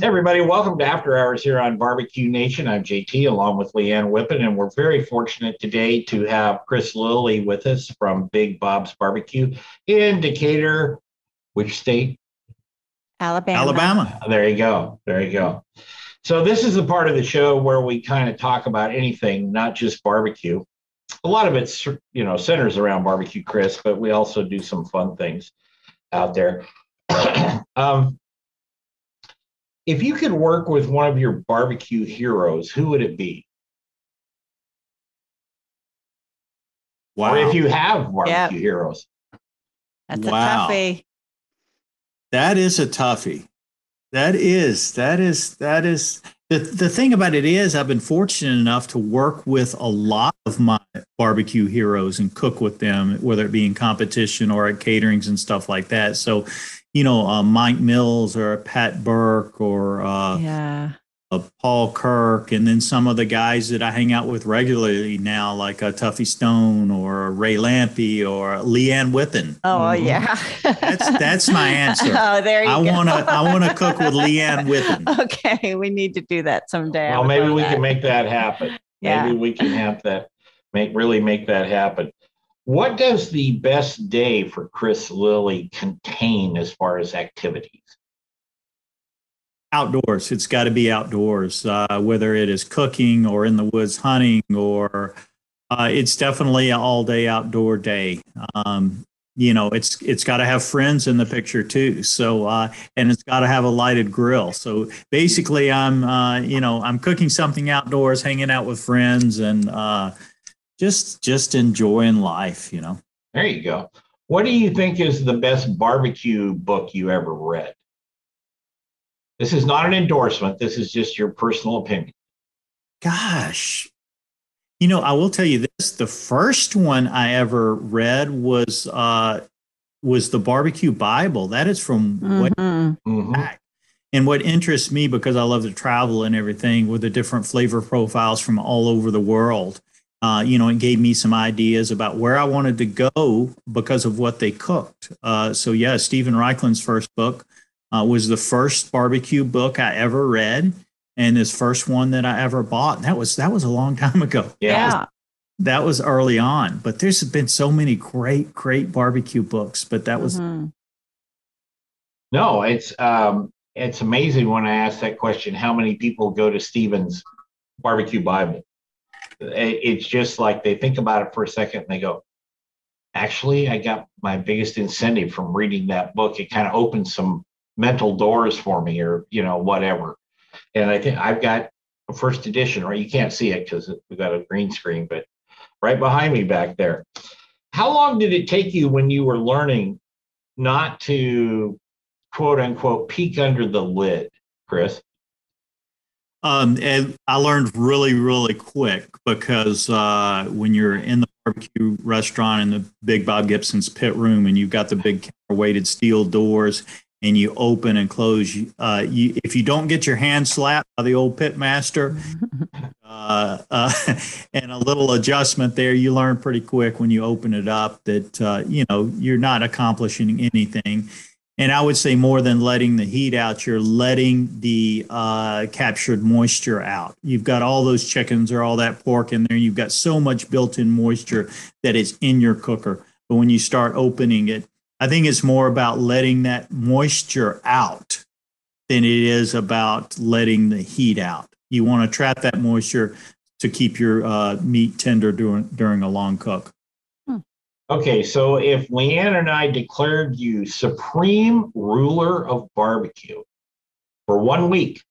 Hey everybody, welcome to After Hours here on Barbecue Nation. I'm JT along with Leanne Whippen, and we're very fortunate today to have Chris Lilly with us from Big Bob's Barbecue in Decatur. Which state? Alabama. Alabama. There you go. There you go. So this is the part of the show where we kind of talk about anything, not just barbecue. A lot of it's you know centers around barbecue, Chris, but we also do some fun things out there. um, if you could work with one of your barbecue heroes, who would it be? Wow. Or if you have barbecue Yep. heroes. That's Wow. a toughie. That is a toughie. That is, that is, that is the the thing about it is I've been fortunate enough to work with a lot of my barbecue heroes and cook with them, whether it be in competition or at caterings and stuff like that. So, you know, uh, Mike Mills or Pat Burke or uh, Yeah. uh, Paul Kirk, and then some of the guys that I hang out with regularly now, like uh, Tuffy Stone or Ray Lampe or Leanne Whippen. Oh Mhm. yeah. That's that's my answer. oh, there you I go. want to I want to cook with Leanne Whippen. Okay, we need to do that someday. Well, maybe we that. can make that happen. Yeah. Maybe we can have that make really make that happen. What does the best day for Chris Lilly contain as far as activities? Outdoors. It's got to be outdoors, uh, whether it is cooking or in the woods hunting, or uh, it's definitely an all day outdoor day. Um, you know, it's it's got to have friends in the picture too. So, uh, and it's got to have a lighted grill. So basically, I'm uh, you know I'm cooking something outdoors, hanging out with friends, and uh, just just enjoying life. You know. There you go. What do you think is the best barbecue book you ever read? This is not an endorsement. This is just your personal opinion. Gosh. You know, I will tell you this. The first one I ever read was uh was the barbecue Bible. That is from way Mhm. Mhm. back. And what interests me because I love to travel and everything with the different flavor profiles from all over the world. Uh, you know, it gave me some ideas about where I wanted to go because of what they cooked. Uh, so yeah, Steven Raichlen's first book uh, was the first barbecue book I ever read, and his first one that I ever bought. That was that was a long time ago. Yeah. That was early on. But there's been so many great, great barbecue books. But that was Mhm. No, it's um, it's amazing when I ask that question. How many people go to Steven's barbecue Bible? It- It's just like they think about it for a second and they go, "Actually, I got my biggest incentive from reading that book. It kind of opened some mental doors for me, or you know, whatever." And I think I've got a first edition, right? You can't see it because we've got a green screen, but right behind me back there. How long did it take you when you were learning not to quote unquote peek under the lid, Chris? Um, and I learned really, really quick because uh, when you're in the barbecue restaurant in the Big Bob Gibson's pit room and you've got the big weighted steel doors and you open and close, uh, you, if you don't get your hand slapped by the old pit master uh, uh, and a little adjustment there, you learn pretty quick when you open it up that uh, you know you're not accomplishing anything. And I would say more than letting the heat out, you're letting the uh, captured moisture out. You've got all those chickens or all that pork in there. You've got so much built-in moisture that is in your cooker. But when you start opening it, I think it's more about letting that moisture out than it is about letting the heat out. You want to trap that moisture to keep your uh, meat tender during during a long cook. Okay, so if Leanne and I declared you supreme ruler of barbecue for one week,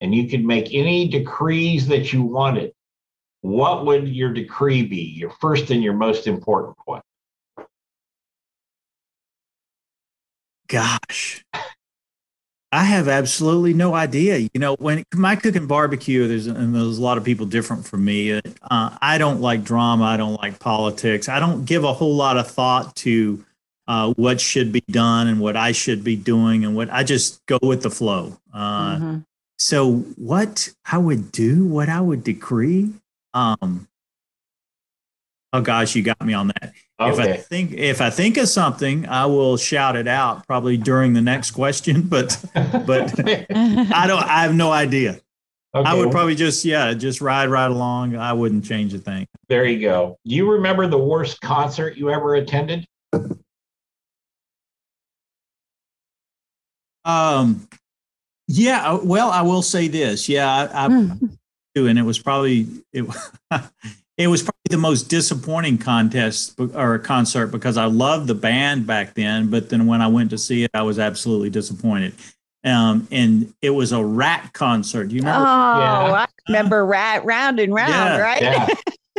and you could make any decrees that you wanted, what would your decree be? Your first and your most important one? Gosh, I have absolutely no idea. You know, when my cooking barbecue, there's and there's a lot of people different from me. Uh, I don't like drama. I don't like politics. I don't give a whole lot of thought to uh, what should be done and what I should be doing, and what I just go with the flow. Uh, Mhm. So, what I would do, what I would decree. Um, oh gosh, you got me on that. If I think if I think of something, I will shout it out probably during the next question. But but I don't. I have no idea. I would probably just yeah, just ride right along. I wouldn't change a thing. There you go. Do you remember the worst concert you ever attended? Um, yeah. uh, Well, I will say this. Yeah, I, I Mm. do, and it was probably it. It was probably the most disappointing contest or concert because I loved the band back then, but then when I went to see it, I was absolutely disappointed. Um, and it was a Ratt concert. Do you Oh, remember? I remember right round and round, Yeah, right? Yeah,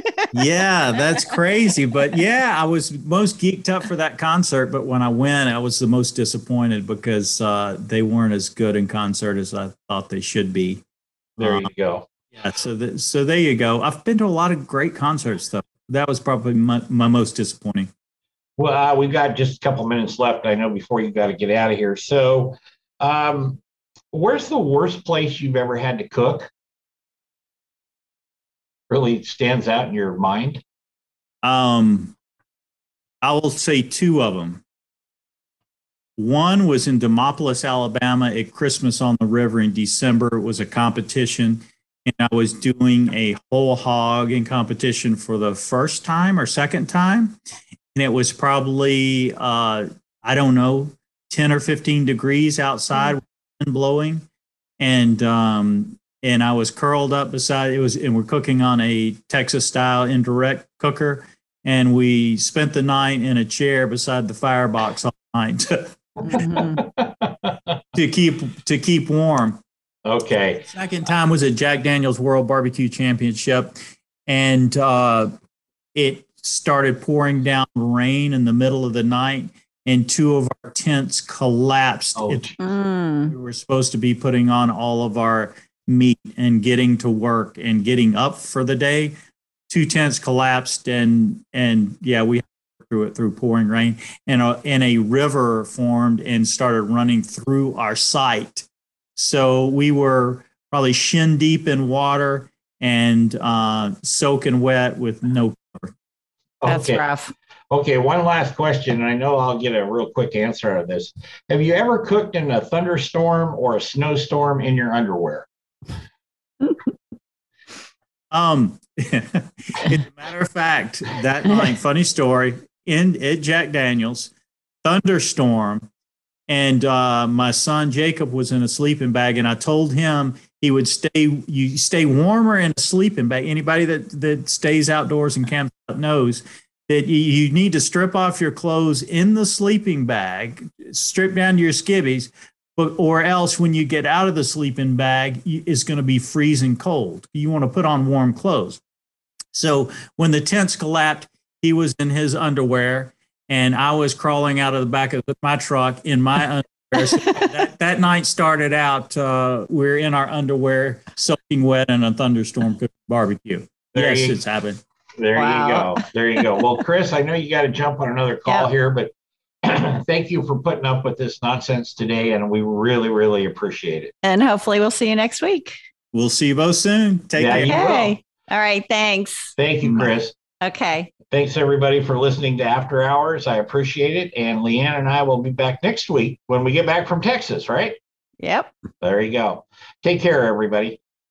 yeah, that's crazy. But yeah, I was most geeked up for that concert. But when I went, I was the most disappointed because uh, they weren't as good in concert as I thought they should be. there you go. Yeah, so th- so there you go. I've been to a lot of great concerts though. That was probably my, my most disappointing. Well, uh, we've got just a couple minutes left. I know before you got to get out of here. So, um, where's the worst place you've ever had to cook? Really stands out in your mind? Um, I will say two of them. One was in Demopolis, Alabama at Christmas on the River in December. It was a competition, and I was doing a whole hog in competition for the first time or second time. And it was probably, uh, I don't know, 10 or 15 degrees outside, wind blowing. And, um, and I was curled up beside it was, and we're cooking on a Texas style indirect cooker and we spent the night in a chair beside the firebox all night to, Mhm. to keep to keep warm. Okay. Second time was at Jack Daniel's World Barbecue Championship, and uh, it started pouring down rain in the middle of the night, and two of our tents collapsed. Oh, It- Mm. we were supposed to be putting on all of our meat and getting to work and getting up for the day. Two tents collapsed, and and yeah, we through it through pouring rain, and a, and a river formed and started running through our site. So we were probably shin deep in water and uh, soaking wet with no That's okay. rough. Okay. One last question. and I know I'll get a real quick answer out of this. Have you ever cooked in a thunderstorm or a snowstorm in your underwear? Um, as a matter of fact, that night, funny story, in at Jack Daniels, thunderstorm, and uh, my son Jacob was in a sleeping bag, and I told him he would stay. You stay warmer in a sleeping bag. Anybody that that stays outdoors and camps out knows that you, need to strip off your clothes in the sleeping bag, strip down to your skivvies, but or else when you get out of the sleeping bag it's going to be freezing cold you want to put on warm clothes so when the tents collapsed he was in his underwear and i was crawling out of the back of my truck in my underwear So that, that night started out uh, we're in our underwear soaking wet in a thunderstorm cooking barbecue There yes you- it's happened There Wow. you go. There you go. Well, Chris, I know you got to jump on another call Yeah. here, but thank you for putting up with this nonsense today. And we really, really appreciate it. And hopefully we'll see you next week. we'll see you both soon take Yeah, care you. Okay. All right. Thanks. Thank you, Chris. Okay. Thanks, everybody, for listening to After Hours. I appreciate it. And Leanne and I will be back next week when we get back from Texas, right? Yep. There you go. Take care, everybody.